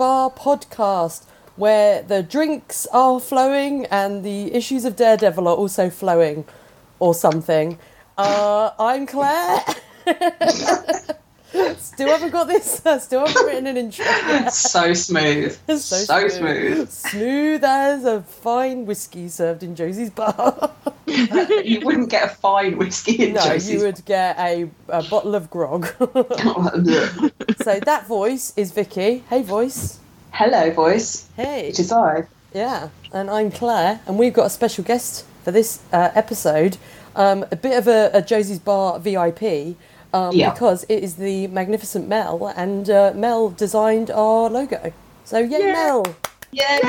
Bar podcast, where the drinks are flowing and the issues of Daredevil are also flowing, or something. Uh, I'm Claire. Still haven't got this. Still haven't written an intro. yet. so smooth. So, smooth. Smooth as a fine whiskey served in Josie's bar. you wouldn't get a fine whiskey in no, Josie's. you would get a, a bottle of grog. So that voice is Vicky. Hey, voice. Hello, voice. Hey. It is I. Yeah, and I'm Claire, and we've got a special guest for this uh, episode. Um, a bit of a, a Josie's Bar VIP um, Yeah. because it is the magnificent Mel, and uh, Mel designed our logo. So, yay, Mel! Yay!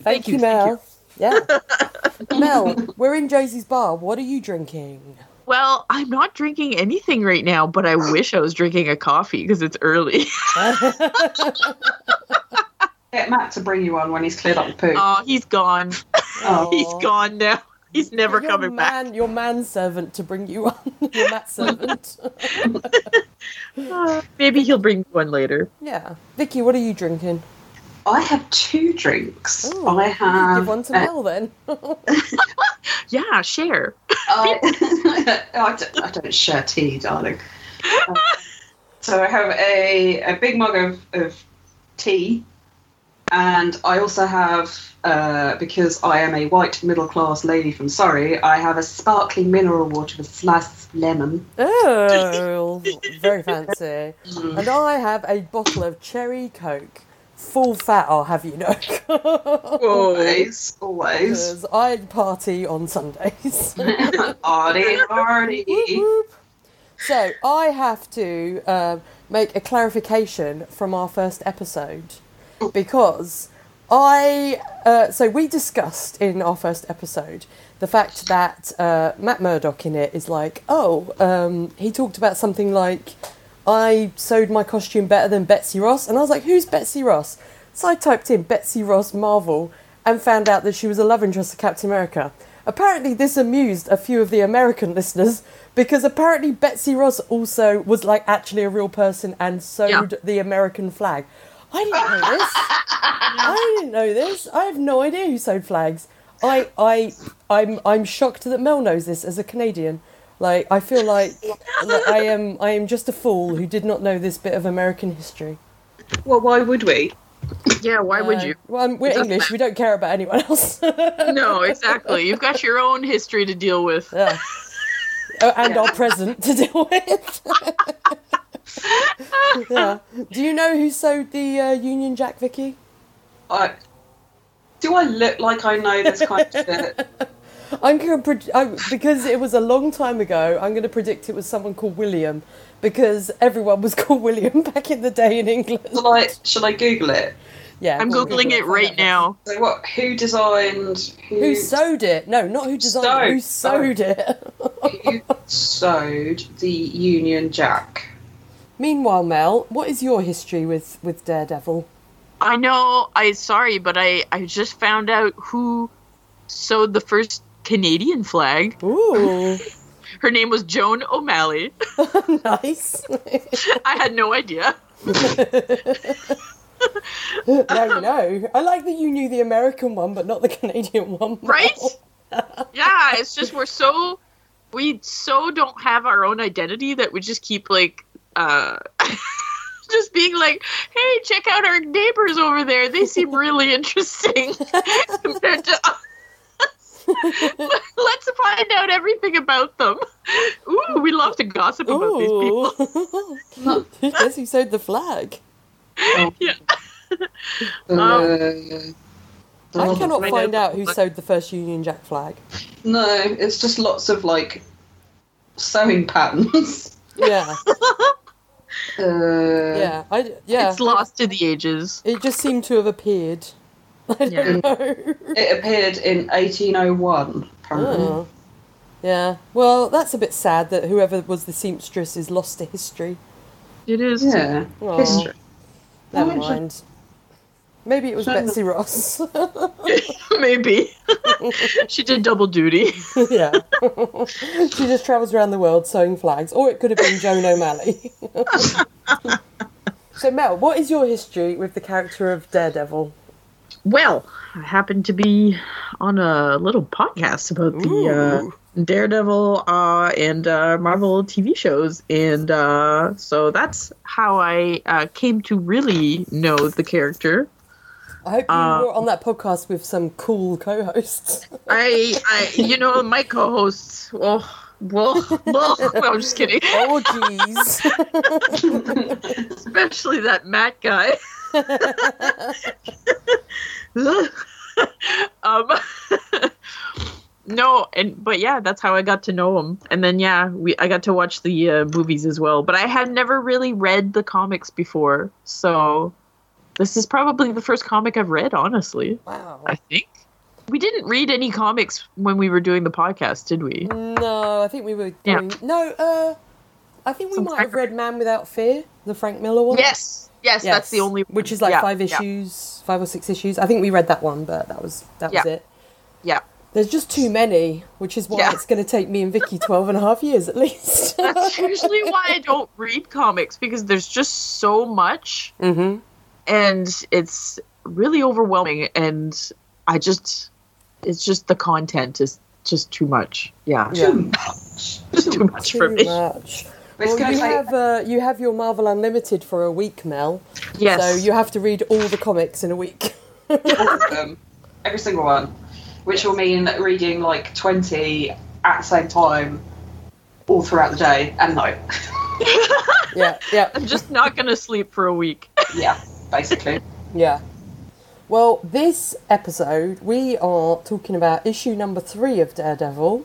Thank, you, you, thank Mel. Yeah. Mel, we're in Josie's Bar. What are you drinking? Well, I'm not drinking anything right now, but I wish I was drinking a coffee because it's early. Get Matt to bring you one when he's cleared up the poo. oh, he's gone. Oh. He's gone now. He's never your coming back. man, Your manservant to bring you on. your mat servant. Uh, maybe he'll bring one later. yeah. Vicky, what are you drinking? I have two drinks. Ooh, I have. Give one to uh, Mel then. Yeah, share. I, I, don't, I don't share tea, darling. Um, so I have a, a big mug of, of tea, and I also have, uh, because I am a white middle class lady from Surrey, I have a sparkling mineral water with sliced lemon. Oh, very fancy. Mm. And I have a bottle of cherry coke. Full fat, I'll have you know. Always, always. I party on Sundays. Party, party. So I have to um make a clarification from our first episode because I uh, so we discussed in our first episode the fact that uh, Matt Murdock in it is like oh um, he talked about something like I sewed my costume better than Betsy Ross and I was like who's Betsy Ross so I typed in Betsy Ross Marvel and found out that she was a love interest of Captain America. Apparently, this amused a few of the American listeners because apparently Betsy Ross also was like actually a real person and sewed the American flag. I didn't know this. I didn't know this. I have no idea who sewed flags. I, I, I'm, I'm shocked that Mel knows this as a Canadian. Like, I feel like, like I am, I am just a fool who did not know this bit of American history. Well, why would we? Yeah, why would Uh, you? Well, we're It doesn't English. We don't care about anyone else. No, exactly. You've got your own history to deal with. Yeah. Oh, and our present to deal with. yeah. Do you know who sewed the uh, Union Jack, Vicky? I, do I look like I know this kind of shit? I'm going to I, because it was a long time ago. I'm going to predict it was someone called William, because everyone was called William back in the day in England. Shall I, shall I Google it? Yeah, I'm googling Google it right out. now. So what? Who designed? Who, Who sewed it? No, not who designed it. Who Sewed. sewed it? who sewed the Union Jack? Meanwhile, Mel, what is your history with with Daredevil? I know. I sorry, but I I just found out who sewed the first Canadian flag. Ooh, Her name was Joan O'Malley. nice. I had no idea. now you know. I like that you knew the American one, but not the Canadian one. Right? Yeah, it's just we're so we so don't have our own identity that we just keep like uh just being like, hey, check out our neighbors over there. They seem really interesting compared to us. Let's find out everything about them. Ooh, we love to gossip about these people. Ooh. Guess who sewed the flag? Yeah. Uh, I cannot I find out who sewed the first Union Jack flag. no, it's just lots of like sewing patterns. Yeah, Uh, yeah, I yeah. It's lost to the ages. It just seemed to have appeared. I Yeah. don't know. It appeared in 1801. Apparently. Oh. Yeah. Well, that's a bit sad that whoever was the seamstress is lost to history. It is. Yeah, Aw. history. Never mind. Maybe it was Betsy Ross. Maybe she did double duty. yeah. she just travels around the world sewing flags. Or it could have been Joan O'Malley. so, Mel, what is your history with the character of Daredevil? Well, I happened to be on a little podcast about the uh, Daredevil uh, and uh, Marvel TV shows, and uh, so that's how I uh, came to really know the character. I hope you Uh, were on that podcast with some cool co hosts. I, I, you know, my co-hosts. Well, well, well. No, I'm just kidding. oh, jeez. Especially that Matt guy. um, no, and but yeah, that's how I got to know him. And then yeah, we I got to watch the uh, movies as well. But I had never really read the comics before, so this is probably the first comic I've read. Honestly, wow. I think we didn't read any comics when we were doing the podcast, did we? No, I think we were Yeah. doing. No, uh, I think we Some might have read Man Without Fear, the Frank Miller one. Yes, yes, that's the only one. Which is like yeah, five yeah, issues, five or six issues. I think we read that one, but that was that was it. Yeah. There's just too many, which is why Yeah. it's going to take me and Vicky 12 and a half years at least. That's usually why I don't read comics because there's just so much hmm and it's really overwhelming and I just it's just the content is just too much. Yeah. Yeah. Too much. Just too much for Too me. much. It's Well, you have uh, you have your Marvel Unlimited for a week, Mel. Yes. So you have to read all the comics in a week. all of them, every single one, which will mean reading like 20 at the same time all throughout the day and night. yeah, yeah, I'm just not gonna sleep for a week. yeah, basically. yeah. Well, this episode we are talking about issue number three of Daredevil,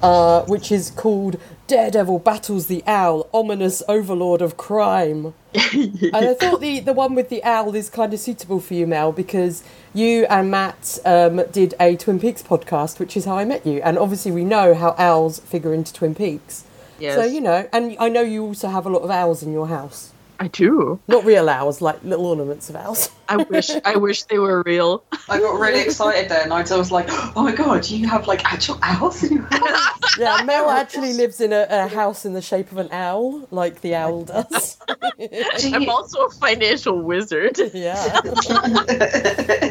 uh, which is called Daredevil Battles the Owl, Ominous Overlord of Crime. And I thought the, the one with the owl is kind of suitable for you, Mel, because you and Matt um, did a Twin Peaks podcast, which is how I met you. And obviously, we know how owls figure into Twin Peaks. yes. So, you know, and I know you also have a lot of owls in your house. I do. Not real owls, like little ornaments of owls. I wish I wish they were real. I got really excited then. I was like, oh my god, you have like actual owls in your house? Yeah, Mel actually lives in a, a house in the shape of an owl, like the owl does. I'm also a financial wizard. yeah.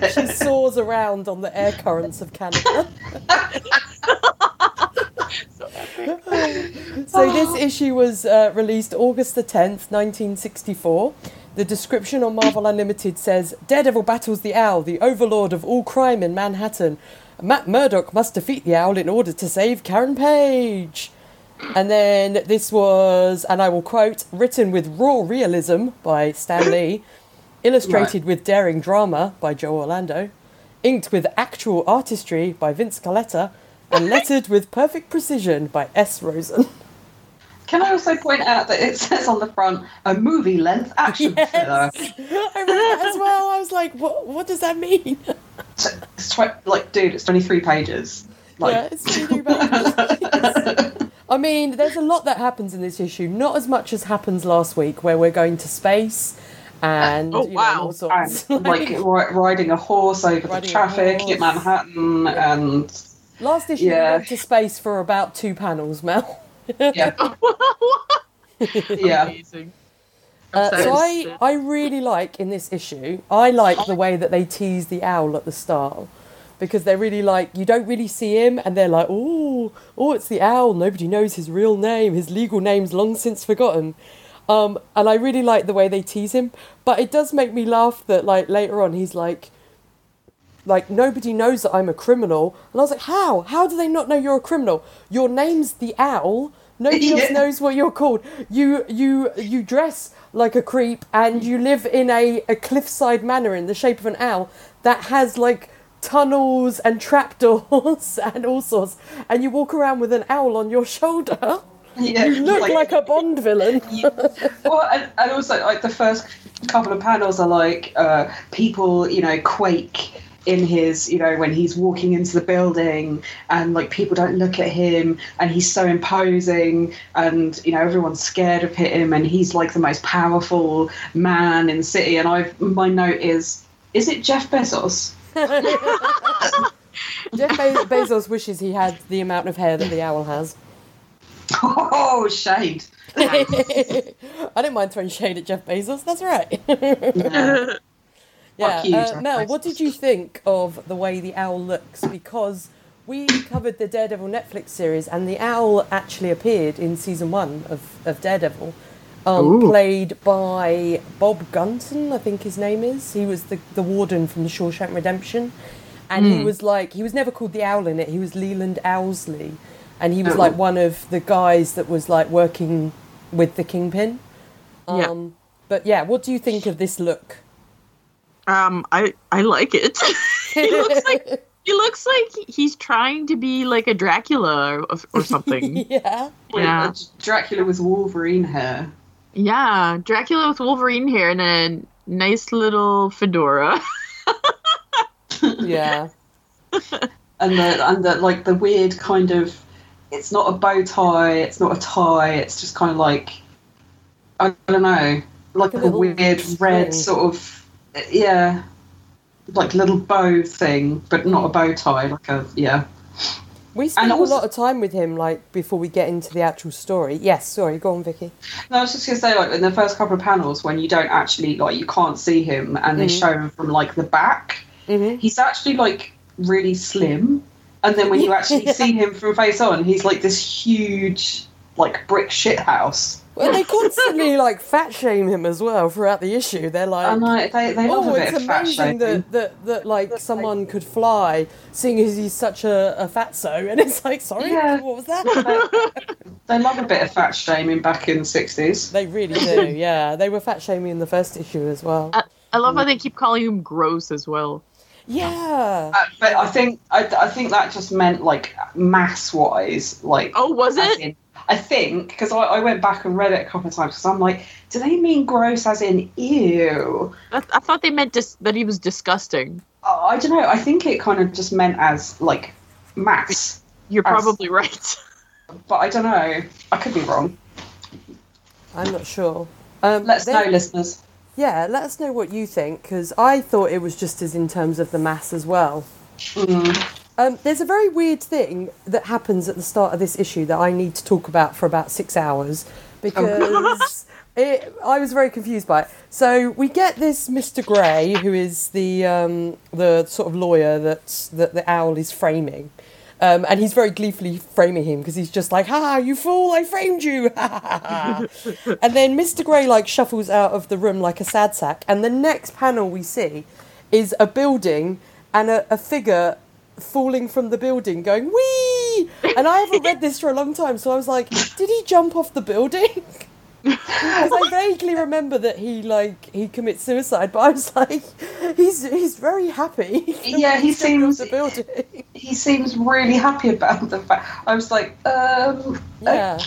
She soars around on the air currents of Canada. So epic. So this issue was uh, released August the 10th, 1964. The description on Marvel Unlimited says Daredevil battles the Owl, the overlord of all crime in Manhattan. Matt Murdock must defeat the Owl in order to save Karen Page. And then this was, and I will quote, written with raw realism by Stan Lee, illustrated with daring drama by Joe Orlando, inked with actual artistry by Vince Colletta, and lettered with perfect precision by S. Rosen. Can I also point out that it says on the front a movie length action Yes. filler? I read that as well. I was like, what, what does that mean? It's tw- like, dude, it's 23 pages. Like, yeah, it's really bad. I mean, there's a lot that happens in this issue. Not as much as happens last week, where we're going to space and Oh, you know, wow. all sorts. and, like ri- riding a horse over the traffic in Manhattan, and Last issue, Yeah. we went to space for about two panels, Mel. Yeah, yeah. Amazing. Uh, so I, I really like in this issue. I like the way that they tease the owl at the start because they're really like you don't really see him, and they're like, oh, oh, it's the owl. Nobody knows his real name. His legal name's long since forgotten. Um, and I really like the way they tease him, but it does make me laugh that like later on he's like, like nobody knows that I'm a criminal, and I was like, how? How do they not know you're a criminal? Your name's the owl. Nobody else knows what you're called. You you you dress like a creep, and you live in a, a cliffside manor in the shape of an owl that has like tunnels and trapdoors and all sorts, and you walk around with an owl on your shoulder. yeah. You look like, a Bond villain. well, and, and also like the first couple of panels are like uh, people, you know, quake in his, you know, when he's walking into the building, and like people don't look at him, and he's so imposing, and you know everyone's scared of him, and he's like the most powerful man in the city. And I've, my note is, is it Jeff Bezos? Jeff Be- Bezos wishes he had the amount of hair that the owl has. Oh, shade. I don't mind throwing shade at Jeff Bezos. That's right. Yeah. Yeah, you, uh, Mel, what did you think of the way the owl looks? Because we covered the Daredevil Netflix series, and the owl actually appeared in season one of, of Daredevil, um, played by Bob Gunton, I think his name is. He was the the warden from the Shawshank Redemption, and he was like he was never called the owl in it. He was Leland Owlsley, and he was Oh. like one of the guys that was like working with the Kingpin. Yeah. Um, But yeah, what do you think of this look? Um, I I like it. he looks like he looks like he's trying to be like a Dracula or, or something. yeah. Yeah. Dracula with Wolverine hair. yeah, Dracula with Wolverine hair and a nice little fedora. Yeah. and the and the like the weird kind of it's not a bow tie it's not a tie it's just kind of like i don't know like, Like a a, weird string. red sort of yeah like little bow thing but not a bow tie like a yeah We spent also- a lot of time with him, like before we get into the actual story. Yes, sorry, go on, Vicky. no, i was just gonna say like in the first couple of panels when you don't actually like you can't see him and they Mhm. show him from like the back Mm-hmm. he's actually like really slim and then when you actually see him from face on he's like this huge like brick shit house Well, they constantly like fat shame him as well throughout the issue. They're like, and like they, they love "Oh, a bit it's of fat amazing shaming that, that that like someone could fly, seeing as he's such a, a fatso." And it's like, sorry, Yeah. what was that? they love a bit of fat shaming back in the 60s they really do. Yeah, they were fat shaming in the first issue as well. I, I love how they keep calling him gross as well. Yeah. Uh, but I think I, I think that just meant like mass wise, like Oh, was as it? In- I think because I, I went back and read it a couple of times because I'm like, do they mean gross as in ew? I, I thought they meant dis- that he was disgusting. Uh, I don't know. I think it kind of just meant as like mass, You're As- probably right. but I don't know. I could be wrong. I'm not sure. Um, Let us they- know, listeners. Yeah, let us know what you think because I thought it was just as in terms of the mass as well. Mm. Um, there's a very weird thing that happens at the start of this issue that I need to talk about for about six hours because it, I was very confused by it. So we get this Mr. Grey, who is the um, the sort of lawyer that's, that the owl is framing. Um, and he's very gleefully framing him because he's just like, "Ha, you fool! I framed you!" and then Mr. Grey like shuffles out of the room like a sad sack. And the next panel we see is a building and a, a figure falling from the building, going "wee!" And I haven't read this for a long time, so I was like, "Did he jump off the building?" Because I vaguely remember that he like he commits suicide, but I was like, "He's he's very happy." Yeah, he He's jumping off seems-. He seems really happy about the fact. I was like, um, Yeah.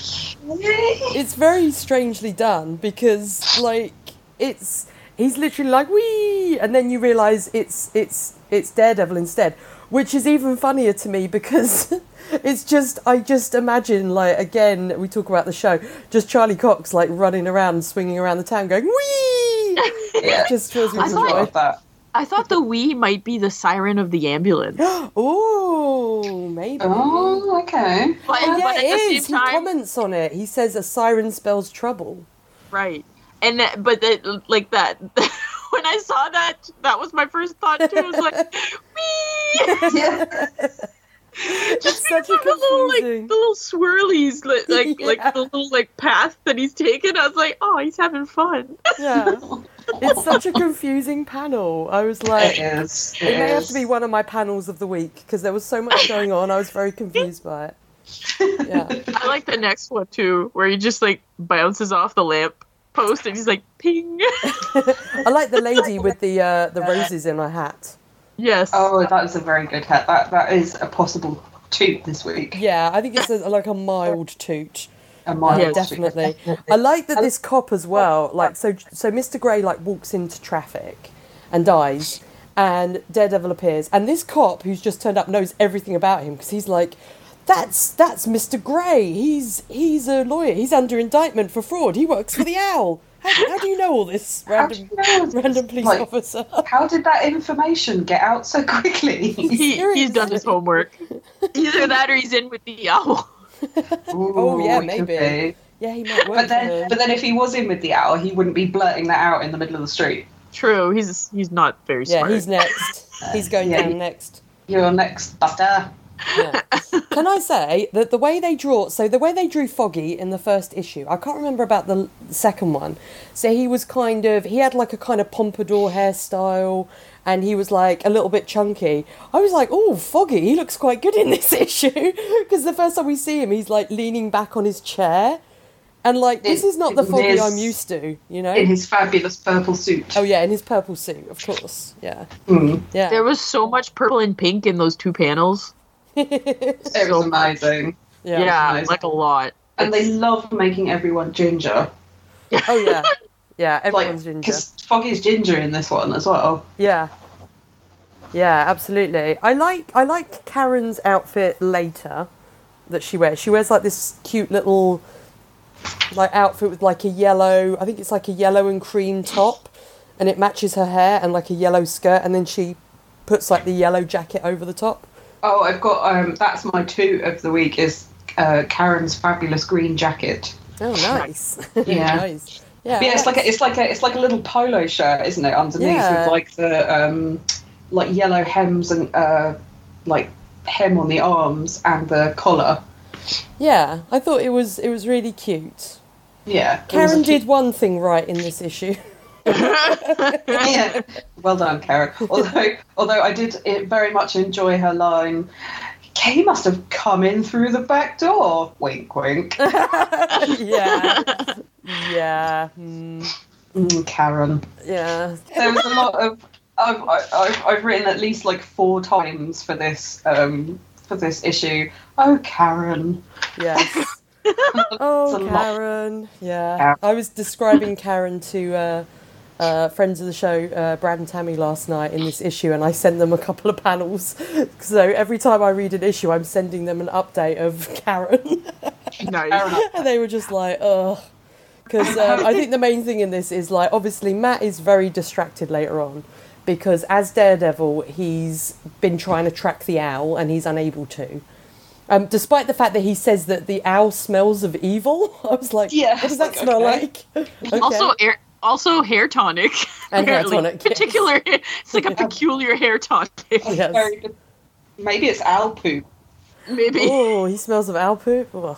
okay. it's very strangely done because like it's he's literally like wee and then you realize it's it's it's daredevil instead which is even funnier to me because it's just i just imagine like again we talk about the show just charlie cox like running around swinging around the town going wee Yeah. it just fills me I with thought- joy that. I thought the we might be the siren of the ambulance. oh maybe Oh, okay. But, Oh, yeah, but at it the same is. He comments on it. He says a siren spells trouble. right? And that, but that, like that, when I saw that, that was my first thought too. I was like, wee! Yeah. It's such a the little like confusing. the little swirlies, like like, Yeah. like the little like path that he's taken. I was like, oh, he's having fun. Yeah. It's such a confusing panel. I was It like, is. it may have to be one of my panels of the week because there was so much going on. I was very confused by it. Yeah. I like the next one too, where he just like bounces off the lamp post and he's like, ping. I like the lady with the uh, the roses in her hat. yes. Oh, that was a very good hat. That that is a possible toot this week. Yeah, I think it's a, like a mild toot. A mild Yeah, toot. definitely. I like that this cop as well. Like so, so Mr. Grey like walks into traffic and dies, and Daredevil appears, and this cop who's just turned up knows everything about him because he's like, that's that's Mr. Grey. He's he's a lawyer. He's under indictment for fraud. He works for the Owl. How, how do you know all this, random you know this? random police Like, officer? How did that information get out so quickly? He, he's done his homework. Either that or he's in with the owl. Oh, yeah, Ooh, it could maybe. Yeah, he might work But then, the- but then, if he was in with the owl, he wouldn't be blurting that out in the middle of the street. True, he's he's not very yeah, smart. Yeah, he's next. He's going Yeah, down next. You're next, Buster. Yeah. Can I say that the way they draw, so the way they drew Foggy in the first issue, I can't remember about the second one. So he was kind of, he had like a kind of pompadour hairstyle and he was like a little bit chunky. I was like, oh, Foggy, he looks quite good in this issue. Because the first time we see him, he's like leaning back on his chair. And like, this is not the Foggy his- I'm used to, you know? In his fabulous purple suit. Oh, yeah, in his purple suit, of course. Yeah. Mm. Yeah. There was so much purple and pink in those two panels. It was amazing. yeah. Yeah, amazing. like a lot. And they love making everyone ginger. Oh, yeah. Yeah, Like, everyone's ginger. because Foggy's ginger in this one as well. Yeah. Yeah, absolutely. I like I like Karen's outfit later that she wears. She wears like this cute little like outfit with like a yellow I think it's like a yellow and cream top and it matches her hair and like a yellow skirt and then she puts like the yellow jacket over the top. Oh, I've got um. That's my two of the week is uh, Karen's fabulous green jacket. Oh nice. Yeah. nice. Yeah. Yeah, it's like a, it's like a it's like a little polo shirt, isn't it? Underneath Yeah. with like the um, like yellow hems and uh, like hem on the arms and the collar. Yeah, I thought it was it was really cute. Yeah, it was a Karen cute- did one thing right in this issue. yeah, well done, Karen. Although although I did eh, very much enjoy her line. Kay must have come in through the back door. Wink, wink. yeah. Yeah. Hmm. Mm, Karen. Yeah. there was a lot of I've, I've, I've written at least like four times for this um for this issue. Oh, Karen. Yes. Oh, a lot. Karen. Yeah. Karen. I was describing Karen to uh, uh, friends of the show, uh, Brad and Tammy, last night in this issue, and I sent them a couple of panels. So every time I read an issue, I'm sending them an update of Karen. nice. And they were just like, ugh. Because um, I think the main thing in this is like, obviously, Matt is very distracted later on because as Daredevil, he's been trying to track the owl and he's unable to. Um, despite the fact that he says that the owl smells of evil, I was like, Yeah, what does that like, smell okay. like? Okay. Also, air, also hair tonic. And hair tonic, yes. Particular, it's like a peculiar hair tonic. Yes. Maybe it's owl poop. Maybe. Oh, he smells of owl poop. Ugh.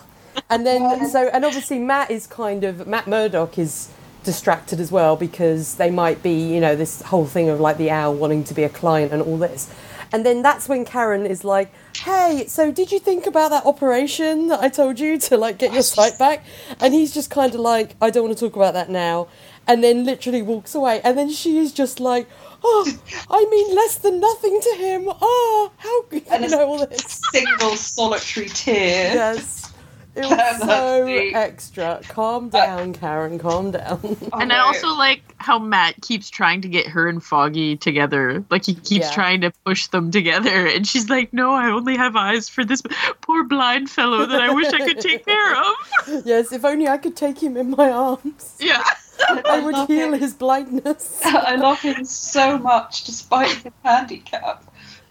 And then so and obviously Matt is kind of Matt Murdock is distracted as well because they might be, you know, this whole thing of like the owl wanting to be a client and all this. And then that's when Karen is like, "Hey, so did you think about that operation that I told you to like get your sight back?" And he's just kind of like, "I don't want to talk about that now." And then literally walks away. And then she is just like, "Oh, I mean less than nothing to him. Oh, how you And it's- know all this?" Single solitary tear. Yes. It was so extra. Calm uh, down, Karen. Calm down. And I also like how Matt keeps trying to get her and Foggy together. Like he keeps Yeah. trying to push them together, and she's like, "No, I only have eyes for this poor blind fellow that I wish I could take care of." yes, if only I could take him in my arms. Yeah, I would heal him. his blindness. I love him so much despite his handicap.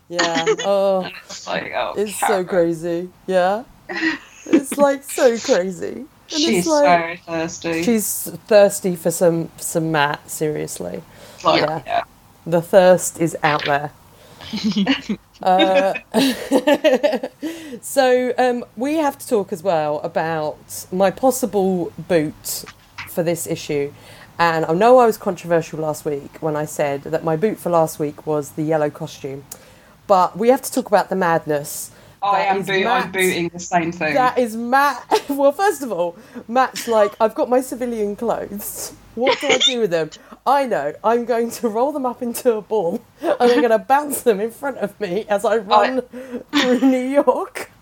Yeah. Oh, It's like, oh, it's so crazy. Yeah. It's like so crazy. And She's like so thirsty. she's thirsty for some some Matt, seriously. like, yeah. yeah. The thirst is out there. uh, so um, we have to talk as well about my possible boot for this issue. And I know I was controversial last week when I said that my boot for last week was the yellow costume. But we have to talk about the madness. I that am boot, I'm booting the same thing. That is Matt. Well, first of all, Matt's like, I've got my civilian clothes. What do I do with them? I know. I'm going to roll them up into a ball and I'm going to bounce them in front of me as I run through New York.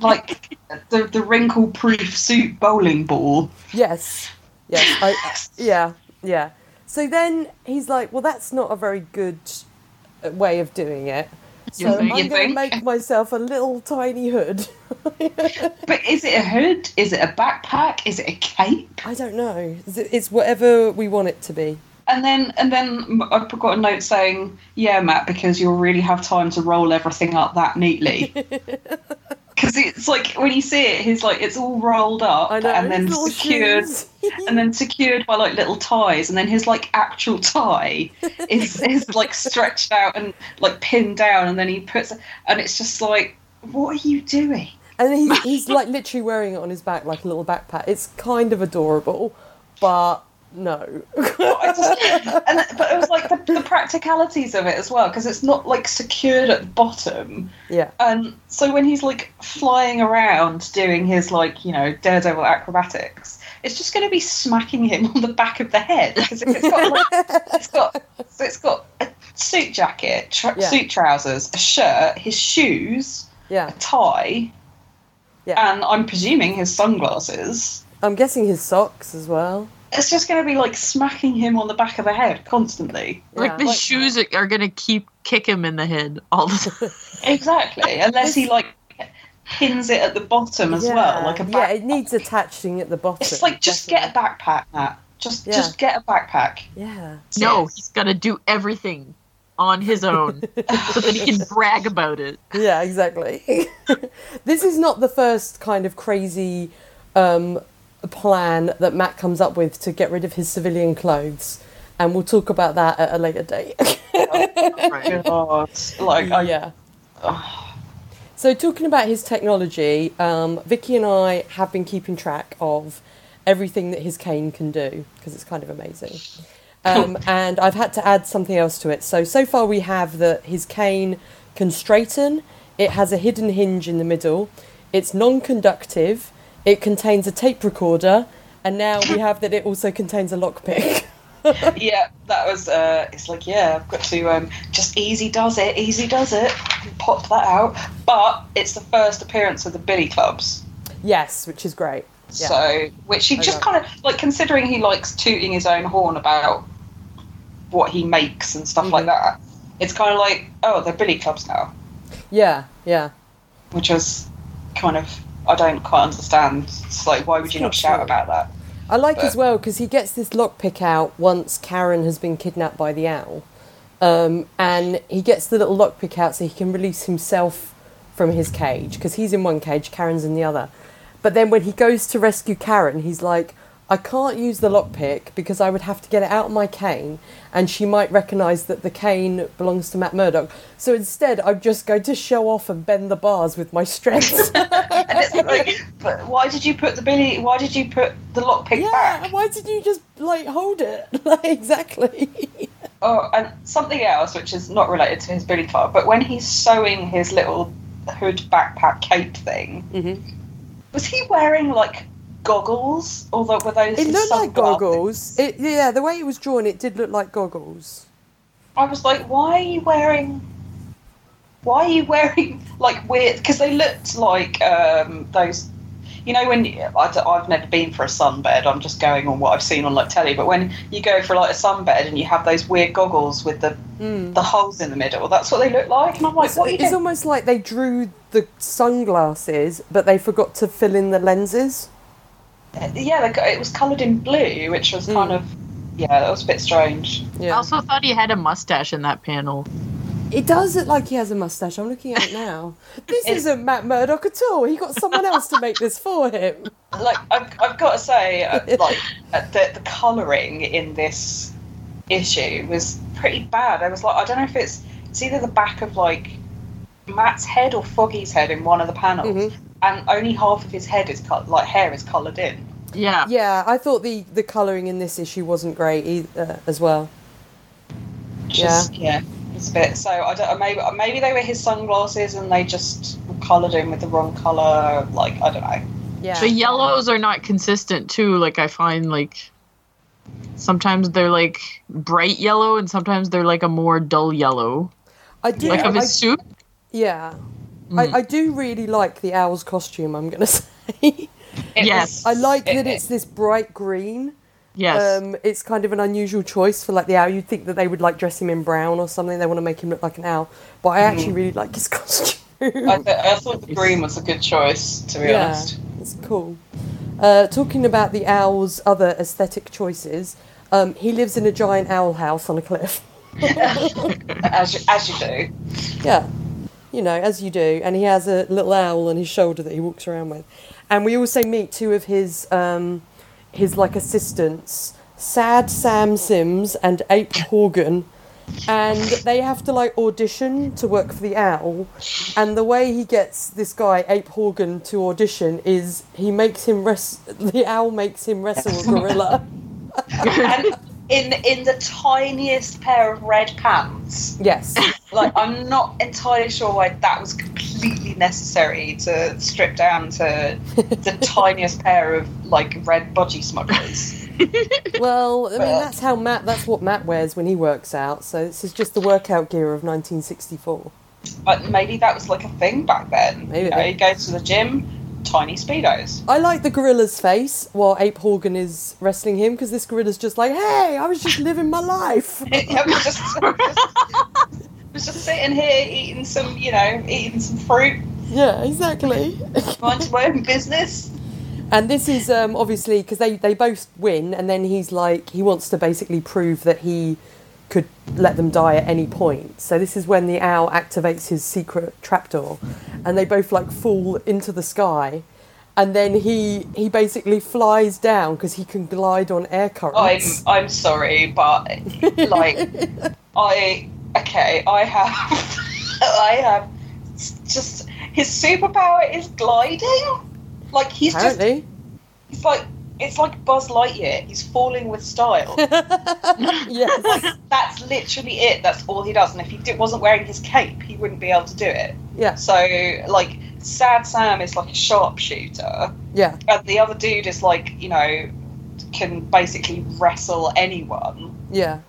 like the the wrinkle proof suit bowling ball. Yes. Yes. I, yeah. Yeah. So then he's like, well, that's not a very good uh, way of doing it. So You I'm think? going to make myself a little tiny hood. But is it a hood? Is it a backpack? Is it a cape? I don't know. It's whatever we want it to be. And then and then I've got a note saying, "Yeah, Matt, because you'll really have time to roll everything up that neatly." Because it's like when you see it, he's like it's all rolled up know. and then secured, and then secured by like little ties, and then his like actual tie is is like stretched out and like pinned down, and then he puts, and it's just like, what are you doing? And he's, he's like literally wearing it on his back like a little backpack. It's kind of adorable, but no. I just, and, but it was like the, the practicalities of it as well because it's not like secured at the bottom. yeah. And so when he's like flying around doing his like you know daredevil acrobatics, it's just going to be smacking him on the back of the head because it's got like, it's got so it's got a suit jacket, Yeah. suit trousers, a shirt, his shoes, Yeah. a tie, Yeah. and I'm presuming his sunglasses. I'm guessing his socks as well. It's just going to be like smacking him on the back of the head constantly. Like the Like- shoes are gonna keep kick him in the head all the time. Exactly, unless he like pins it at the bottom as yeah. well, like a backpack. yeah, it needs attaching at the bottom. It's like just get a backpack, Matt. Just Yeah. just get a backpack. Yeah. No, Yes. he's gotta do everything on his own so that he can brag about it. Yeah, exactly. this is not the first kind of crazy um, plan that Matt comes up with to get rid of his civilian clothes, and we'll talk about that at a later date. God, like I, yeah. So, talking about his technology, um, Vicky and I have been keeping track of everything that his cane can do because it's kind of amazing. Um, and I've had to add something else to it. So, so far we have that his cane can straighten, it has a hidden hinge in the middle, it's non conductive, it contains a tape recorder, and now we have that it also contains a lockpick. yeah, that was. Uh, it's like yeah, I've got to um, just easy does it, easy does it. Pop that out, but it's the first appearance of the Billy Clubs. yes, which is great. Yeah. So, which he I just kind of like considering he likes tooting his own horn about what he makes and stuff like Mhm. that. It's kind of like, oh, they're Billy Clubs now, Yeah, yeah. which is kind of I don't quite understand. It's like, why would It's you not shout true. about that? I like But- as well because he gets this lockpick out once Karen has been kidnapped by the owl, um, and he gets the little lockpick out so he can release himself from his cage because he's in one cage, Karen's in the other. But then when he goes to rescue Karen, he's like, "I can't use the lockpick because I would have to get it out of my cane, and she might recognise that the cane belongs to Matt Murdock. So instead, I'm just going to show off and bend the bars with my strength." And it's like, but why did you put the Billy? Why did you put the lockpick yeah, back? why did you just like hold it? Like, exactly. Oh, and something else which is not related to his Billy Club, but when he's sewing his little hood backpack cape thing, Mhm. was he wearing like goggles, the- were those? It looked like goggles. It, yeah, the way it was drawn, it did look like goggles. I was like, why are you wearing? Why are you wearing like weird? Because they looked like um, those. You know when I, have never been for a sunbed. I'm just going on what I've seen on like telly. But when you go for like a sunbed and you have those weird goggles with the Mm. the holes in the middle, that's what they look like. And I'm like, It's, what are you it's doing? almost like they drew the sunglasses, but they forgot to fill in the lenses. Yeah, they it was coloured in blue, which was kind Mm. of yeah, that was a bit strange. I also thought he had a mustache in that panel. it does look like he has a mustache. I'm looking at it now. This It's- isn't Matt Murdock at all. He got someone else to make this for him. Like I've, I've got to say, uh, like uh, the the colouring in this issue was pretty bad. I was like, I don't know if it's it's either the back of like Matt's head or Foggy's head in one of the panels, Mhm. And only half of his head is cut like hair is coloured in. Yeah. Yeah, I thought the the colouring in this issue wasn't great either, uh, as well. Just, yeah. It's a bit so I don't maybe maybe they were his sunglasses and they just coloured in with the wrong colour. Like I don't know. Yeah, The yellows are not consistent too. Like I find like sometimes they're like bright yellow and sometimes they're like a more dull yellow. I do. Like of I, his suit. yeah. I, I do really like the owl's costume. I'm gonna say. Yes. I like it- that it's this bright green, Yes. Um, it's kind of an unusual choice for like the owl. You'd think that they would like dress him in brown or something. They want to make him look like an owl. But I actually really like his costume. I, th- I thought the green was a good choice, to be yeah, honest. it's cool. Uh, talking about the owl's other aesthetic choices, um, he lives in a giant owl house on a cliff. As you, as you do. Yeah, you know, as you do. And he has a little owl on his shoulder that he walks around with. And we also meet two of his um, his like assistants, Sad Sam Sims and Ape Horgan. And they have to like audition to work for the owl. And the way he gets this guy, Ape Horgan, to audition is he makes him wrest the owl makes him wrestle a gorilla. and in in the tiniest pair of red pants. yes. Like I'm not entirely sure why that was completely necessary to strip down to the tiniest pair of like red budgie smugglers. Well, I mean that's how Matt that's what Matt wears when he works out. So this is just the workout gear of 1964. But maybe that was like a thing back then. Maybe. You, know, you go to the gym, tiny speedos. I like the gorilla's face while Ape Horgan is wrestling him because this gorilla's just like, "Hey, I was just living my life." I was just, just, was just sitting here eating some, you know, eating some fruit, yeah, exactly. minding my own business. and this is um, obviously because they they both win, and then he's like he wants to basically prove that he could let them die at any point. So this is when the owl activates his secret trapdoor, and they both like fall into the sky. And then he he basically flies down because he can glide on air currents. I'm. I'm sorry, but like I okay, I have I have just his superpower is gliding. Like he's just Apparently, he's like it's like Buzz Lightyear. He's falling with style. yes, That's literally it. That's all he does. And if he wasn't wearing his cape, he wouldn't be able to do it. yeah, So like Sad Sam is like a sharpshooter, yeah, and the other dude is like you know can basically wrestle anyone. yeah.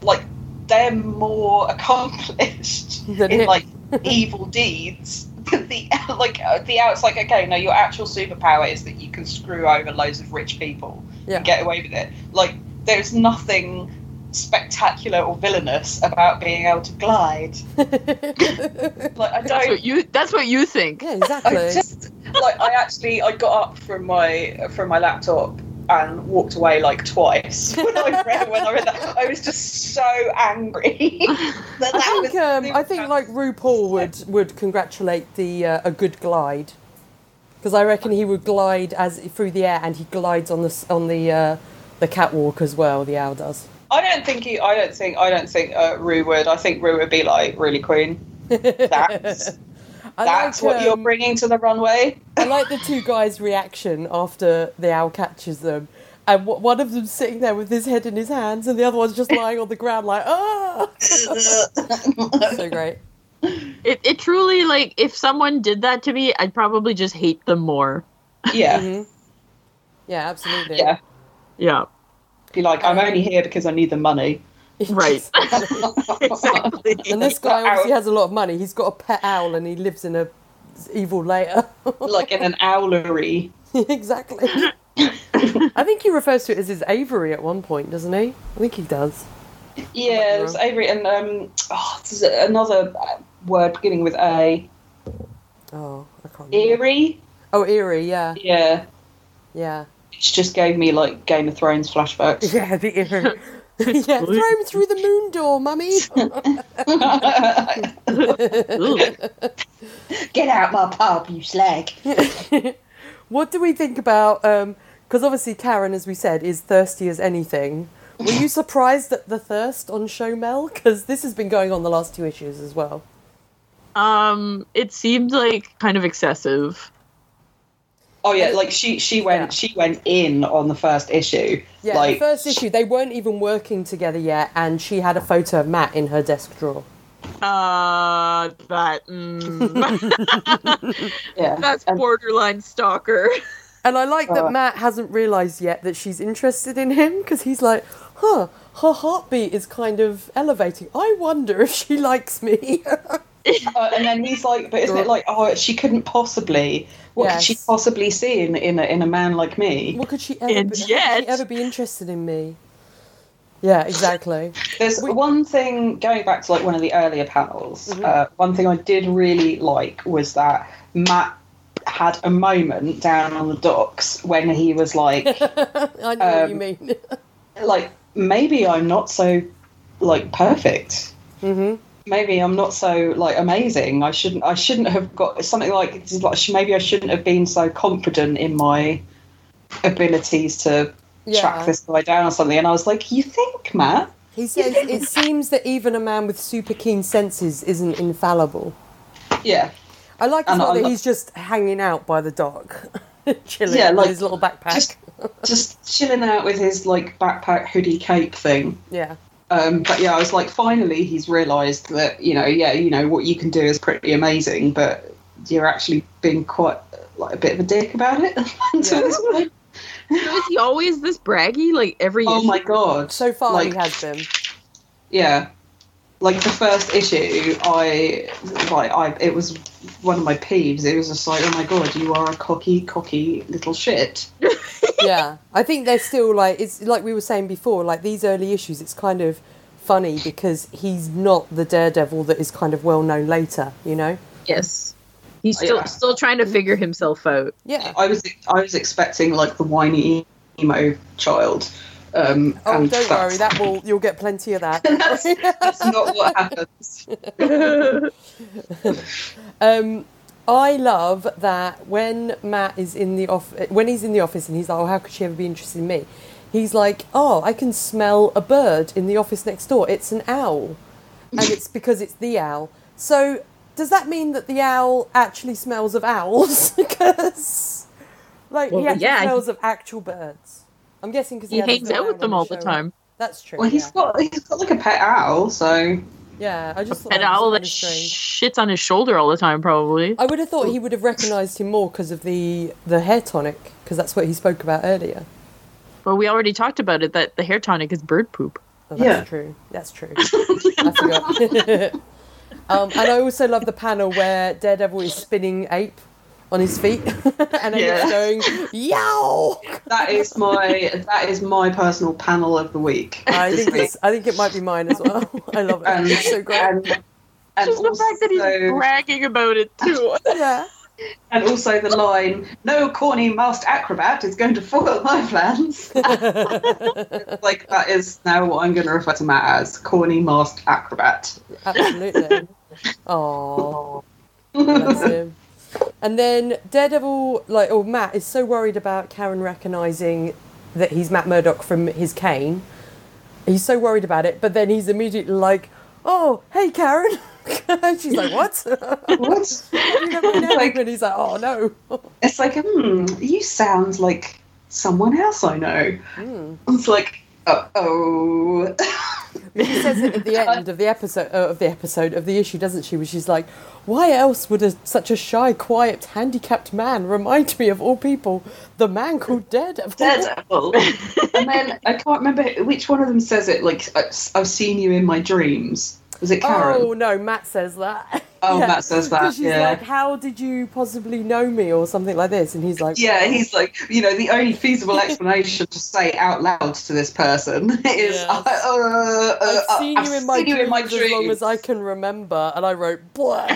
like they're more accomplished Than in him. like evil deeds. the like uh, the out's like okay, no, your actual superpower is that you can screw over loads of rich people Yeah. and get away with it. Like there's nothing spectacular or villainous about being able to glide. Like I That's don't. what you. That's what you think. yeah, exactly. I just like I actually I got up from my from my laptop and walked away like twice when I read when I read that. I was just so angry. that that I think was um, I think like RuPaul would would congratulate the uh, a good glide because I reckon he would glide as through the air and he glides on the on the uh, the catwalk as well. The owl does. I don't think he. I don't think. I don't think uh, Ru would. I think Ru would be like really queen. That's I that's like, what you're um, bringing to the runway. I like the two guys' reaction after the owl catches them. And w- one of them's sitting there with his head in his hands, and the other one's just lying on the ground, like, ah! so great. It, it truly like if someone did that to me, I'd probably just hate them more. yeah, hmm Yeah, absolutely. yeah. Yeah. Be like, I'm only here because I need the money. Right. exactly. And this guy obviously has a lot of money. He's got a pet owl and he lives in a evil lair. like in an owlery. exactly. I think he refers to it as his aviary at one point, doesn't he? I think he does. Yeah, there's aviary and um, oh, there's another word beginning with A. Oh, I can't remember. Eyrie. Oh, eyrie, yeah. Yeah, Yeah. it just gave me like Game of Thrones flashbacks. Yeah, the Eyrie. yeah, throw him through the moon door, mummy. Get out my pub, you slag. what do we think about? Because obviously, Karen, as we said, is thirsty as anything. Were you surprised at the thirst on Showmel? Because this has been going on the last two issues as well. Um, it seemed like kind of excessive. Oh yeah, like she she went Yeah. she went in on the first issue. Yeah, like the first issue, they weren't even working together yet, and she had a photo of Matt in her desk drawer. Uh, that mm, yeah, that's and- borderline stalker. And I like that Uh. Matt hasn't realised yet that she's interested in him because he's like, huh, her heartbeat is kind of elevating. I wonder if she likes me. uh, and then he's like, but isn't it like, oh, she couldn't possibly. What could she possibly see in in a, in a man like me? What could she ever? And be, how could she ever be interested in me? Yeah, exactly. There's We- one thing going back to like one of the earlier panels. Mhm. Uh, one thing I did really like was that Matt had a moment down on the docks when he was like, I know what you Um, mean. like maybe I'm not so like perfect. hmm Maybe I'm not so like amazing. I shouldn't. I shouldn't have got something like it's like maybe I shouldn't have been so confident in my abilities to Yeah. track this guy down or something. And I was like, you think, Matt? He says it seems that even a man with super keen senses isn't infallible. Yeah. I like as And that he's just hanging out by the dock, chilling Yeah, with like, his little backpack. just- just chilling out with his like backpack hoodie cape thing. Yeah, Um, but yeah, I was like, finally, he's realised that you know, yeah, you know, what you can do is pretty amazing, but you're actually being quite like a bit of a dick about it. until Yeah. this point. So is he always this braggy? Like every Oh issue? my god! so far like, he has been. Yeah, like the first issue, I like I it was one of my peeves. It was just like, oh my god, you are a cocky, cocky little shit. yeah, I think they're still like it's like we were saying before. Like these early issues, it's kind of funny because he's not the daredevil that is kind of well known later. You know? Yes. He's still Yeah. still trying to figure himself out. Yeah. I was I was expecting like the whiny emo child. Um, Oh, and don't that's- worry, that will you'll get plenty of that. that's, that's not what happens. Um, I love that when Matt is in the off when he's in the office and he's like, "Oh, how could she ever be interested in me?" He's like, "Oh, I can smell a bird in the office next door. It's an owl, and it's because it's the owl." So, does that mean that the owl actually smells of owls? Because, like, he Well, actually yeah, he- smells of actual birds. I'm guessing because he hangs out with them all the time. That's true. Well, he's yeah. got he's got like a pet owl, so yeah, I just thought An that owl that shits on his shoulder all the time, probably. I would have thought he would have recognised him more because of the the hair tonic, because that's what he spoke about earlier. But we already talked about it that the hair tonic is bird poop. Oh, that's Yeah. true. That's true. I forgot. um, and I also love the panel where Daredevil is spinning ape on his feet, and then Yeah. it's going yow. that is my that is my personal panel of the week. I think week. I think it might be mine as well. I love it. and, it's so great. and, and Just the fact that he's bragging about it too. yeah. and also the line, "No corny masked acrobat is going to foil my plans." like that is now what I'm going to refer to Matt as corny masked acrobat. Absolutely. Oh, bless him. And then Daredevil, like, or Matt is so worried about Karen recognizing that he's Matt Murdock from his cane. He's so worried about it, but then he's immediately like, "Oh, hey, Karen." She's like, "What?" what? Like- and he's like, "Oh no." It's like, hmm, you sound like someone else I know. Hmm. It's like, uh oh. She says it at the end of the episode uh, of the episode of the issue, doesn't she? Where she's like, "Why else would a, such a shy, quiet, handicapped man remind me of all people, the man called Dead?" Daredevil?" Daredevil. and then I can't remember which one of them says it. Like, "I- I've seen you in my dreams. Was it Karen? Oh no, Matt says that. Oh, Matt says that. she's yeah. like, "How did you possibly know me?" or something like this, and he's like, Yeah, he's like, you know, the only feasible explanation to say out loud to this person is, Yes. uh, uh, I've uh, seen I've you in my seen you dreams in my as long as I can remember, and I wrote, "Blah."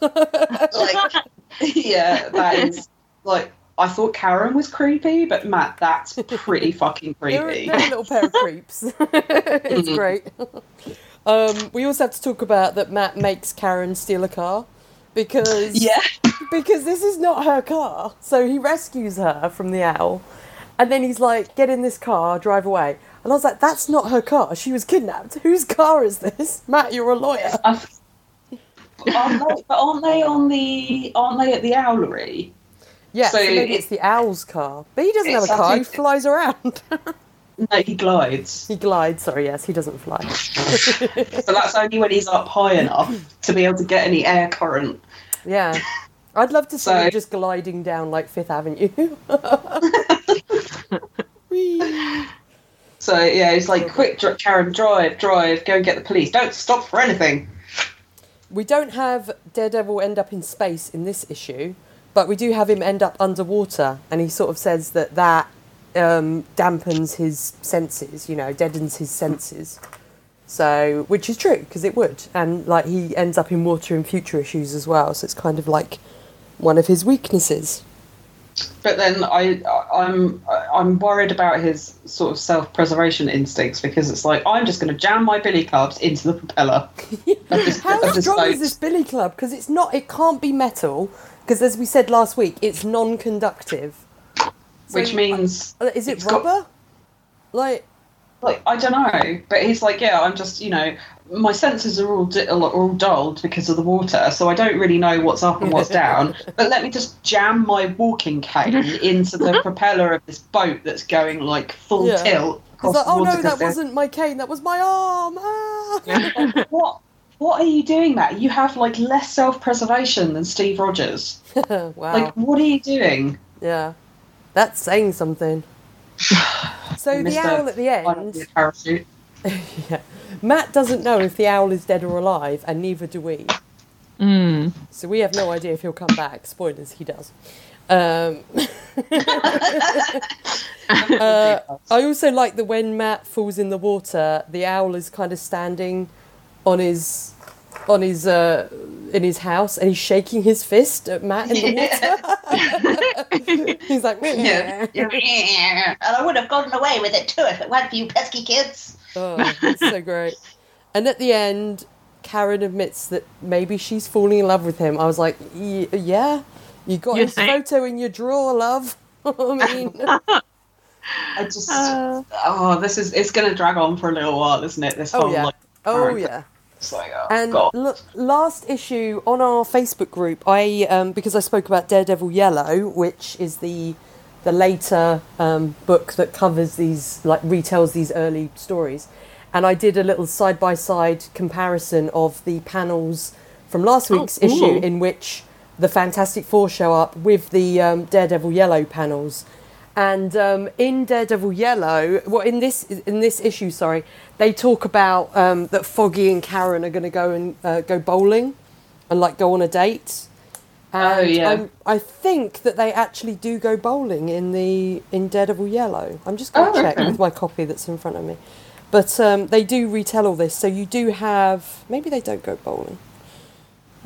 Like, yeah, that is like. I thought Karen was creepy, but Matt, that's pretty fucking They're, creepy. they're a little pair of creeps. it's Mhm. great. Um, we also have to talk about that Matt makes Karen steal a car because Yeah, because this is not her car. So he rescues her from the owl, and then he's like, "Get in this car, drive away." And I was like, "That's not her car. She was kidnapped. Whose car is this?" Matt, you're a lawyer. I've- aren't they, but aren't they on the? Aren't they at the owlery? Yeah, so, So maybe it- it's the owl's car, but he doesn't have a car. He flies around. No, he glides. he glides. Sorry, yes, he doesn't fly. So that's only when he's up high enough to be able to get any air current. Yeah. I'd love to see So- him just gliding down like Fifth Avenue. So yeah, he's like, "Quick, Karen, drive, drive, go and get the police. Don't stop for anything." we don't have Daredevil end up in space in this issue, but we do have him end up underwater, and he sort of says that that um, dampens his senses, you know, deadens his senses. So, which is true because it would, and like he ends up in water in future issues as well. So it's kind of like one of his weaknesses. But then I, I'm, I'm worried about his sort of self-preservation instincts because it's like I'm just going to jam my billy clubs into the propeller. this, How this strong is this billy club? Because it's not. It can't be metal. Because as we said last week, it's non-conductive. So, Which means uh, is it it's got- rubber? Like like I don't know, but he's like, yeah, I'm just, you know, my senses are all di- are all dulled because of the water, so I don't really know what's up and what's down. But let me just jam my walking cane into the propeller of this boat that's going like full Yeah. tilt. like, oh no, that wasn't my cane. That was my arm. Ah! What? What are you doing, Matt? You have like less self-preservation than Steve Rogers. wow. Like, what are you doing? yeah, that's saying something. So the owl at the end, yeah. Matt doesn't know if the owl is dead or alive, and neither do we. Mm. So we have no idea if he'll come back. Spoilers, he does. Um, uh, I also like that when Matt falls in the water, the owl is kind of standing on his on his uh, in his house, and he's shaking his fist at Matt in the water. he's like, Yeah. "Meh." and I would have gotten away with it too if it weren't for you pesky kids. Oh, it's so great. And at the end, Karen admits that maybe she's falling in love with him. I was like, "Y- yeah, you got You his think? photo in your drawer, love. I mean, I just, Uh. oh, this is it's going to drag on for a little while, isn't it? This oh whole yeah, like, oh yeah. Like, oh, And l- last issue on our Facebook group, I um, because I spoke about Daredevil Yellow, which is the the later um, book that covers these like retells these early stories, and I did a little side by side comparison of the panels from last Oh, week's issue in which the Fantastic Four show up with the um, Daredevil Yellow panels. And um, in Daredevil Yellow, well, in this in this issue, sorry, they talk about um, that Foggy and Karen are going to go and uh, go bowling, and like go on a date. Oh, yeah. I'm, I think that they actually do go bowling in the in Daredevil Yellow. I'm just going to Oh, check okay. with my copy that's in front of me, but um, they do retell all this. So you do have maybe they don't go bowling.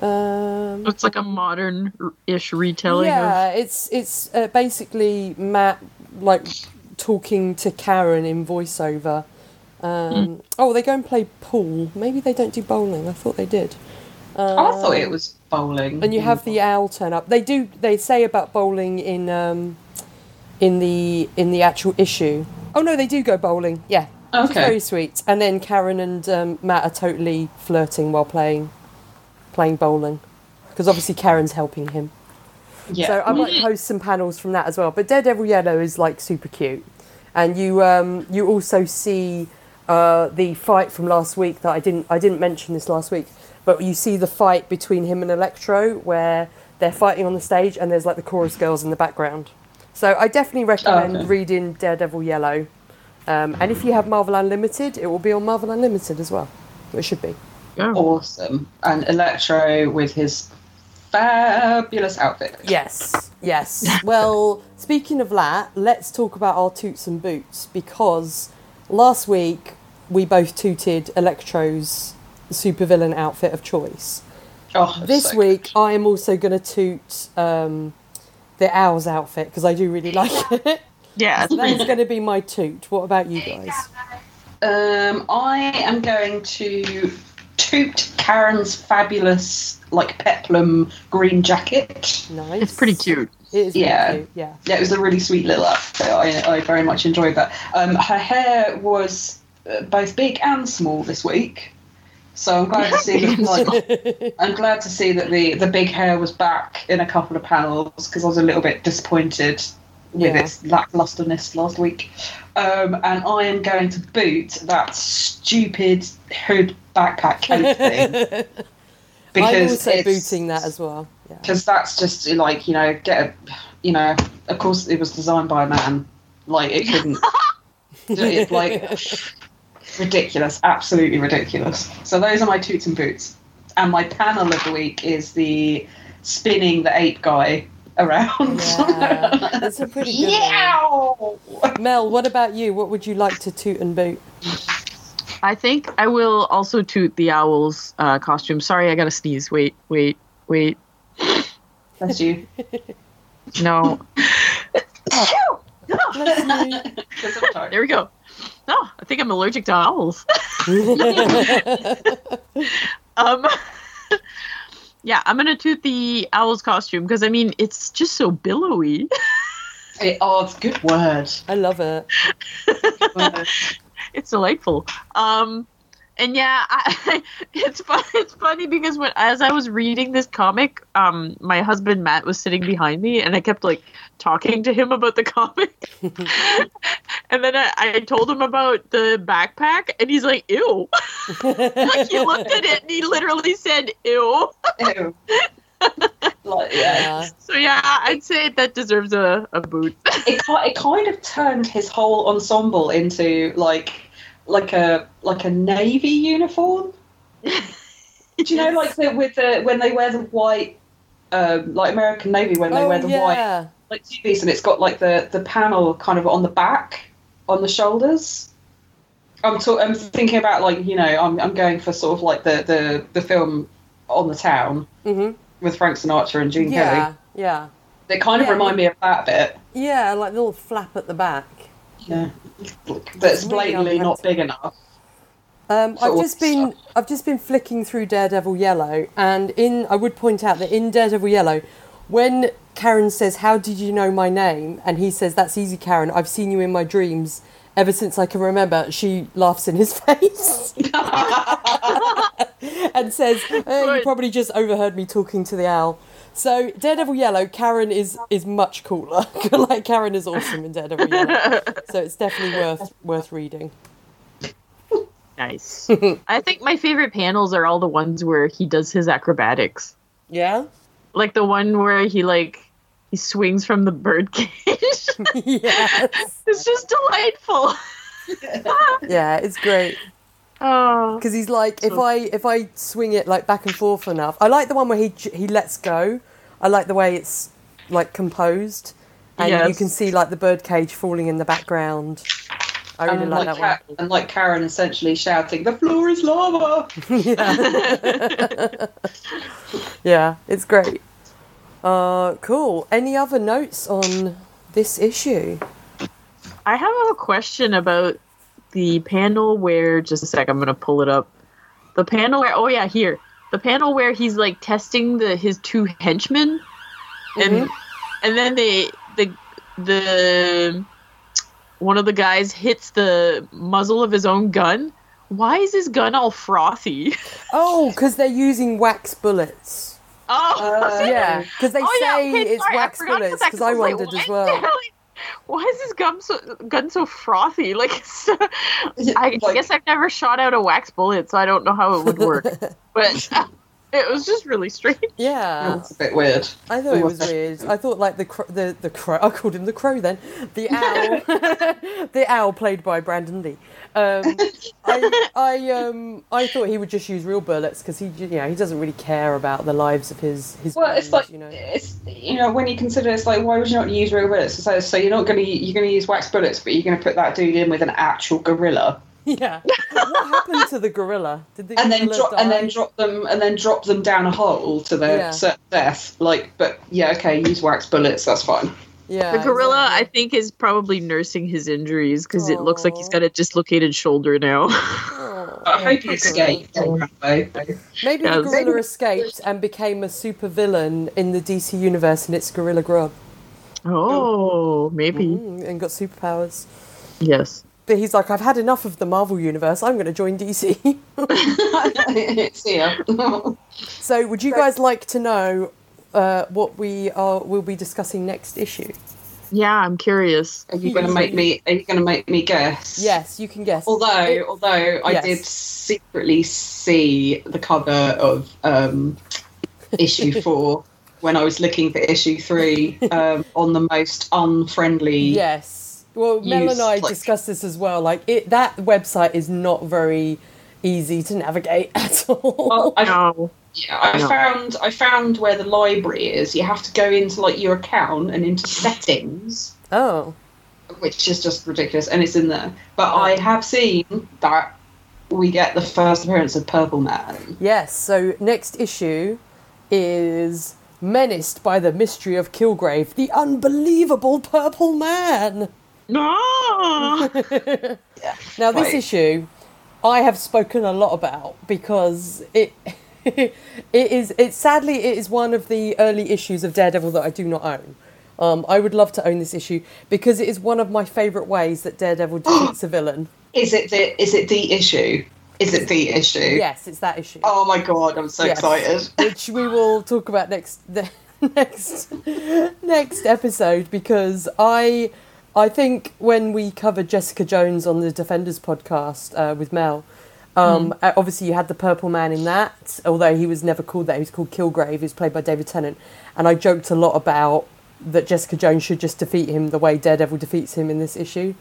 Um, It's like a modern-ish retelling yeah, it's it's uh, basically Matt like talking to Karen in voiceover. Um, Oh, they go and play pool. Maybe they don't do bowling. I thought they did. I thought it was bowling. And you have the owl turn up. They do. They say about bowling in um, in the in the actual issue. Oh no, they do go bowling. Yeah, Okay. very sweet. And then Karen and um, Matt are totally flirting while playing playing bowling, because obviously Karen's helping him. yeah. So I might post some panels from that as well. But Daredevil Yellow is like super cute, and you um, you also see uh, the fight from last week that I didn't I didn't mention this last week, but you see the fight between him and Electro where they're fighting on the stage and there's like the chorus girls in the background. So I definitely recommend Okay. reading Daredevil Yellow, um, and if you have Marvel Unlimited, it will be on Marvel Unlimited as well. It should be. Yeah. awesome. And Electro with his fabulous outfit. Yes, yes. well, speaking of that, let's talk about our toots and boots because last week we both tooted Electro's supervillain outfit of choice. Oh, This so week good. I am also going to toot um, the Owl's outfit because I do really like it. Yeah, it's That is going to be my toot. What about you guys? Um, I am going to toot Karen's fabulous, like peplum green jacket. Nice. It's pretty cute. It is Yeah. cute. Yeah. Yeah, it was a really sweet little outfit. I, I very much enjoyed that. Um, her hair was uh, both big and small this week, so I'm glad to see. That, like, I'm glad to see that the the big hair was back in a couple of panels because I was a little bit disappointed with Yeah. its lacklusterness last week. Um, and I am going to boot that stupid hood backpack coat thing I'm because also it's- booting that as well. Yeah. because that's just like you know get a you know of course it was designed by a man like it couldn't it's like ridiculous absolutely ridiculous so those are my toots and boots and my panel of the week is the spinning the ape guy around. Yeah, that's a pretty good Yow! one. Mel, what about you? What would you like to toot and boot? I think I will also toot the owl's uh, costume. Sorry, I gotta sneeze. Wait, wait, wait. That's you. No, Bless there we go. No, I think I'm allergic to owls. Um, yeah, I'm gonna toot the owl's costume because I mean it's just so billowy. It- oh, it's good word. I love it. It's delightful. Um, and yeah, I, it's fun. It's funny because when as I was reading this comic, um, my husband Matt was sitting behind me, and I kept like talking to him about the comic. and then I, I told him about the backpack, and he's like, "Ew!" like he looked at it, and he literally said, "Ew." Ew. like, yeah. Yeah. So yeah, I'd say that deserves a, a boot. It, it kind of turned his whole ensemble into like like a like a navy uniform. Do you know, like the, with the when they wear the white, um, like American Navy when they oh, wear the white yeah. like two piece, and it's got like the the panel kind of on the back, on the shoulders. I'm talk- I'm thinking about like you know I'm I'm going for sort of like the the the film on the town hmm with Frank Sinatra and Gene Yeah. Kelly. Yeah. They kind of Yeah. remind me of that bit. Yeah, like the little flap at the back. Yeah, that's really blatantly not big enough. Um, I've just been I've just been flicking through Daredevil Yellow, and in I would point out that in Daredevil Yellow, when Karen says, "How did you know my name?" and he says, "That's easy, Karen. I've seen you in my dreams ever since I can remember." She laughs in his face and says, "Eh, "You probably just overheard me talking to the owl." So Daredevil Yellow, Karen is is much cooler. like Karen is awesome in Daredevil Yellow, so it's definitely worth worth reading. Nice. I think my favorite panels are all the ones where he does his acrobatics. Yeah. Like the one where he like he swings from the birdcage. yes. it's just delightful. Yeah, it's great Oh. because he's like, if I if I swing it like back and forth enough, I like the one where he he lets go. I like the way it's like composed, and you can see like the birdcage falling in the background. I really and, like, like that Ka- and like Karen essentially shouting, "The floor is lava." yeah. yeah, it's great. Uh, cool. Any other notes on this issue? I have a question about the panel where just a sec, I'm gonna pull it up. The panel where oh yeah, here. The panel where he's like testing the his two henchmen and and then they the the one of the guys hits the muzzle of his own gun. Why is his gun all frothy? Oh, because they're using wax bullets. Oh, Uh, Yeah, because they Oh, yeah, say okay, it's sorry, wax bullets. Because I was like, wondered as well. why is his gun so gun so frothy? Like, it's, I, I Like- guess I've never shot out a wax bullet, so I don't know how it would work. but it was just really strange. Yeah, It's a bit weird. I thought it was weird. I thought like the cro- the the crow. I called him the crow then. The owl, the owl played by Brandon Lee. Um, I I um I thought he would just use real bullets because he you know he doesn't really care about the lives of his his. Well, it's like you know. it's you know when you consider it's like why would you not use real bullets? So, so you're not going to you're going to use wax bullets, but you're going to put that dude in with an actual gorilla, Yeah. what happened to the gorilla? Did the and then gorilla drop die? and then drop them and then drop them down a hole to their Yeah. certain death. Like, but yeah, okay, use wax bullets. That's fine. yeah, The gorilla, I think, is probably nursing his injuries because it looks like he's got a dislocated shoulder now. Oh, I hope he poor escaped. Maybe Yeah, the gorilla escaped and became a super villain in the DC universe, and it's Gorilla Grodd oh, maybe. Mm, and got superpowers. Yes. But he's like, I've had enough of the Marvel universe. I'm going to join DC. it's here. so, would you guys like to know uh, what we are will be discussing next issue? Yeah, I'm curious. Are you going to make me? Are you going to make me guess? Yes, you can guess. Although, It- although I Yes. did secretly see the cover of um, issue four when I was looking for issue three um, on the most unfriendly. yes. Well, Mel and I like- discussed this as well. Like, it that website is not very easy to navigate at all. Well, I, No. Yeah, I No. found I found where the library is. You have to go into like your account and into settings, Oh, which is just ridiculous, and it's in there. But I have seen that we get the first appearance of Purple Man. yes. So next issue is menaced by the mystery of Kilgrave, the unbelievable Purple Man. No. Now, this Right. issue, I have spoken a lot about because it it is it sadly it is one of the early issues of Daredevil that I do not own. Um, I would love to own this issue because it is one of my favourite ways that Daredevil defeats a villain. Is it the is it the issue? Is it the issue? Yes, it's that issue. Oh my god, I'm so Yes. excited. which we will talk about next the next next episode because I I think when we covered Jessica Jones on the Defenders podcast uh, with Mel, um, uh, obviously you had the Purple Man in that, although he was never called that. He was called Kilgrave. He was played by David Tennant, and I joked a lot about that Jessica Jones should just defeat him the way Daredevil defeats him in this issue.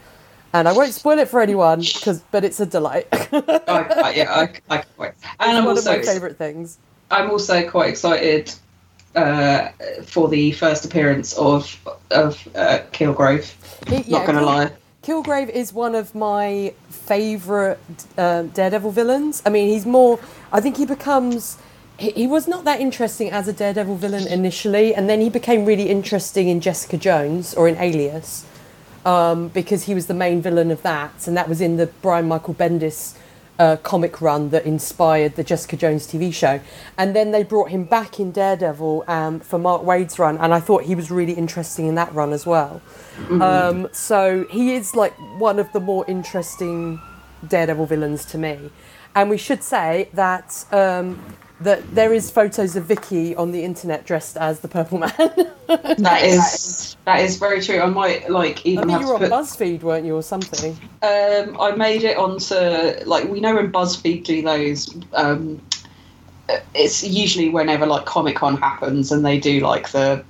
And I won't spoil it for anyone, because but it's a delight. it's I, I, yeah, I, I wait. And I'm one of my favourite things. I'm also quite excited uh, for the first appearance of of uh, Kilgrave. Not gonna Kil- lie. Kilgrave is one of my favourite um, Daredevil villains. I mean, he's more. I think he becomes. He, he was not that interesting as a Daredevil villain initially, and then he became really interesting in Jessica Jones or in Alias, um, because he was the main villain of that, and that was in the Brian Michael Bendis uh, comic run that inspired the Jessica Jones TV show. And then they brought him back in Daredevil um, for Mark Waid's run, and I thought he was really interesting in that run as well. Um, so he is like one of the more interesting Daredevil villains to me. And we should say that um, that there is photos of Vicky on the internet dressed as the Purple Man. That is that is very true. I might like I even think have you were on put. BuzzFeed, weren't you, or something? Um, I made it onto like we know when BuzzFeed do those. Um, it's usually whenever like Comic Con happens and they do like the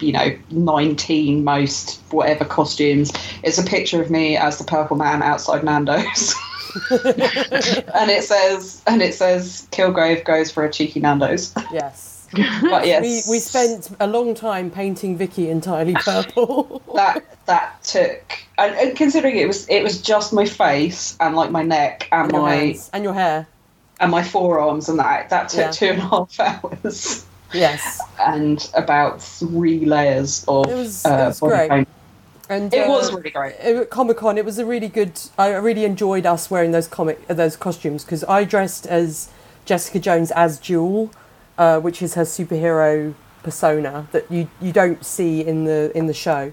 you know 19 most whatever costumes. It's a picture of me as the Purple Man outside Nando's. and it says and it says Kilgrave goes for a cheeky Nando's. Yes. But yes, We, we spent a long time painting Vicky entirely purple. that that took and, and considering it was it was just my face and like my neck and and my hands and your hair. and my forearms and that that took Yeah. two and a half hours Yes. and about three layers of It was- uh, it was body great. paint. And It uh, was really great. Comic Con. It was a really good. I really enjoyed us wearing those comic uh, those costumes because I dressed as Jessica Jones as Jewel, uh, which is her superhero persona that you you don't see in the in the show.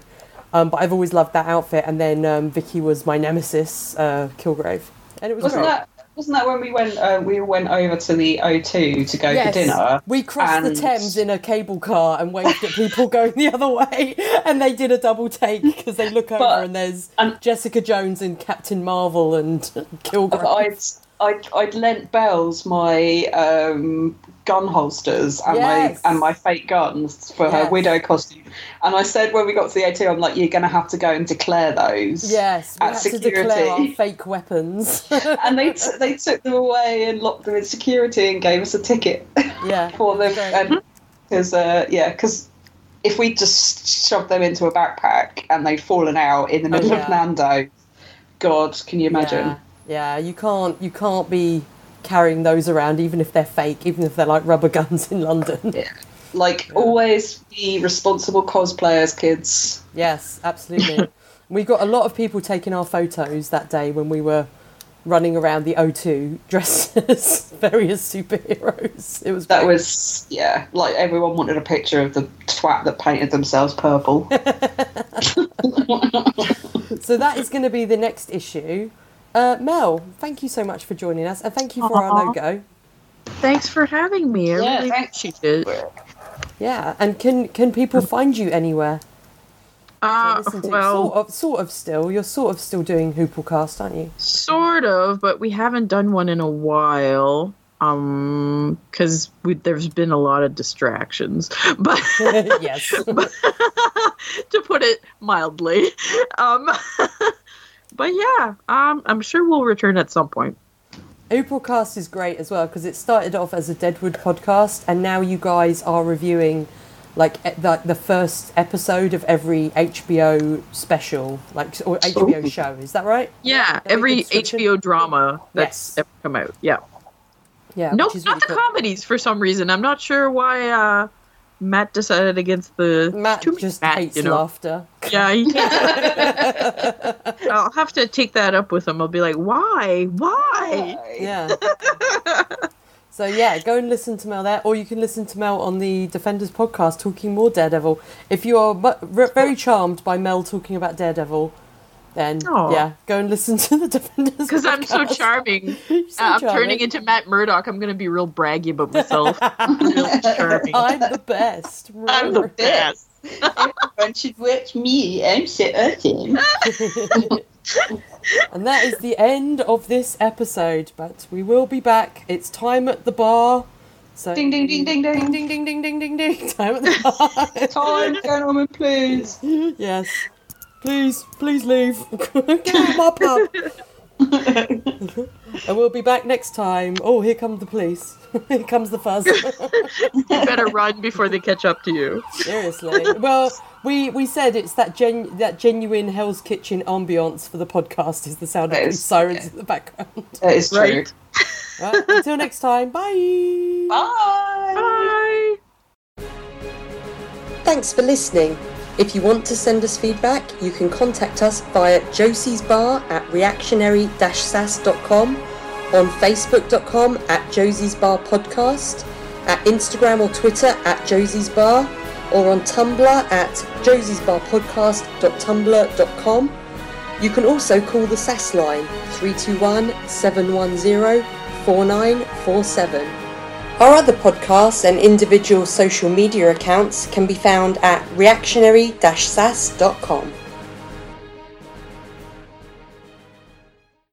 Um, but I've always loved that outfit. And then um, Vicky was my nemesis, uh, Kilgrave, and it was Wasn't great. that wasn't that when we went uh, we went over to the O2 to go Yes. for dinner? We crossed the Thames in a cable car and waved at people going the other way, and they did a double take because they look over But- and there's and- Jessica Jones and Captain Marvel and Kilgrave. I'd I'd, I'd lent Bells my um, gun holsters and Yes. my and my fake guns for her widow costume, and I said when we got to the O2, I'm like, you're going to have to go and declare those. Yes, we at had to declare our security. fake weapons. and they t- they took them away and locked them in security and gave us a ticket yeah, for them. Because uh, yeah, because if we just shoved them into a backpack and they'd fallen out in the middle Oh, yeah. of Nando, God, can you imagine? Yeah, yeah, you can't you can't be carrying those around even if they're fake, even if they're like rubber guns in London. Yeah. Like always, be responsible cosplayers, kids. Yes, absolutely. we got a lot of people taking our photos that day when we were running around the O2 dressed as various superheroes. It was That great. was yeah, like everyone wanted a picture of the twat that painted themselves purple. So that is going to be the next issue. Uh, Mel, thank you so much for joining us, and thank you for our logo. Thanks for having me. I Yeah, really thanks. appreciate it. Yeah, and can can people find you anywhere? to Uh, well, sort of, sort of still. You're sort of still doing Hooplecast, aren't you? sort of, but we haven't done one in a while. Um, because there's been a lot of distractions, but yes. to put it mildly. Um, but yeah, um, I'm sure we'll return at some point. Hooplecast is great as well because it started off as a Deadwood podcast, and now you guys are reviewing like the, the first episode of every HBO special, like or HBO show. Is that right? Yeah, Very every good switching. HBO drama Yes. that's ever come out. Yeah. Yeah. no, which is not really the cool. comedies for some reason. I'm not sure why uh, Matt decided against the. Matt just Matt, hates you know. laughter. Yeah, I'll have to take that up with him. I'll be like, why? Why? Yeah. so yeah, go and listen to Mel there, or you can listen to Mel on the Defenders podcast talking more Daredevil. If you are very charmed by Mel talking about Daredevil, then Aw. yeah, go and listen to the Defenders. Because I'm so charming. So Uh, I'm charming. turning into Matt Murdock. I'm gonna be real braggy about myself. real charming. I'm the best. I'm the best. Everyone should watch me. I'm so awesome. And that is the end of this episode. But we will be back. It's time at the bar. So Ding, ding, ding, ding, ding. ding ding ding ding ding ding. Time at the bar. Time, gentlemen, please. yes. Please, please leave. Get out of my pub. and we'll be back next time. Oh, here come the police. here comes the fuzz. You better run before they catch up to you. Seriously. Well, we we said it's that gen that genuine Hell's Kitchen ambiance for the podcast is the sound of That these is- sirens okay. in the background. That is true. Right. Right, until next time. Bye. Bye. Bye. Thanks for listening. If you want to send us feedback, you can contact us via Josie's Bar at reactionary-sass.com, on facebook.com at Josie's Bar Podcast, at Instagram or Twitter at Josie's Bar, or on Tumblr at josiesbarpodcast.tumblr.com. You can also call the SAS line 321 710 4947. Our other podcasts and individual social media accounts can be found at reactionary-sas.com.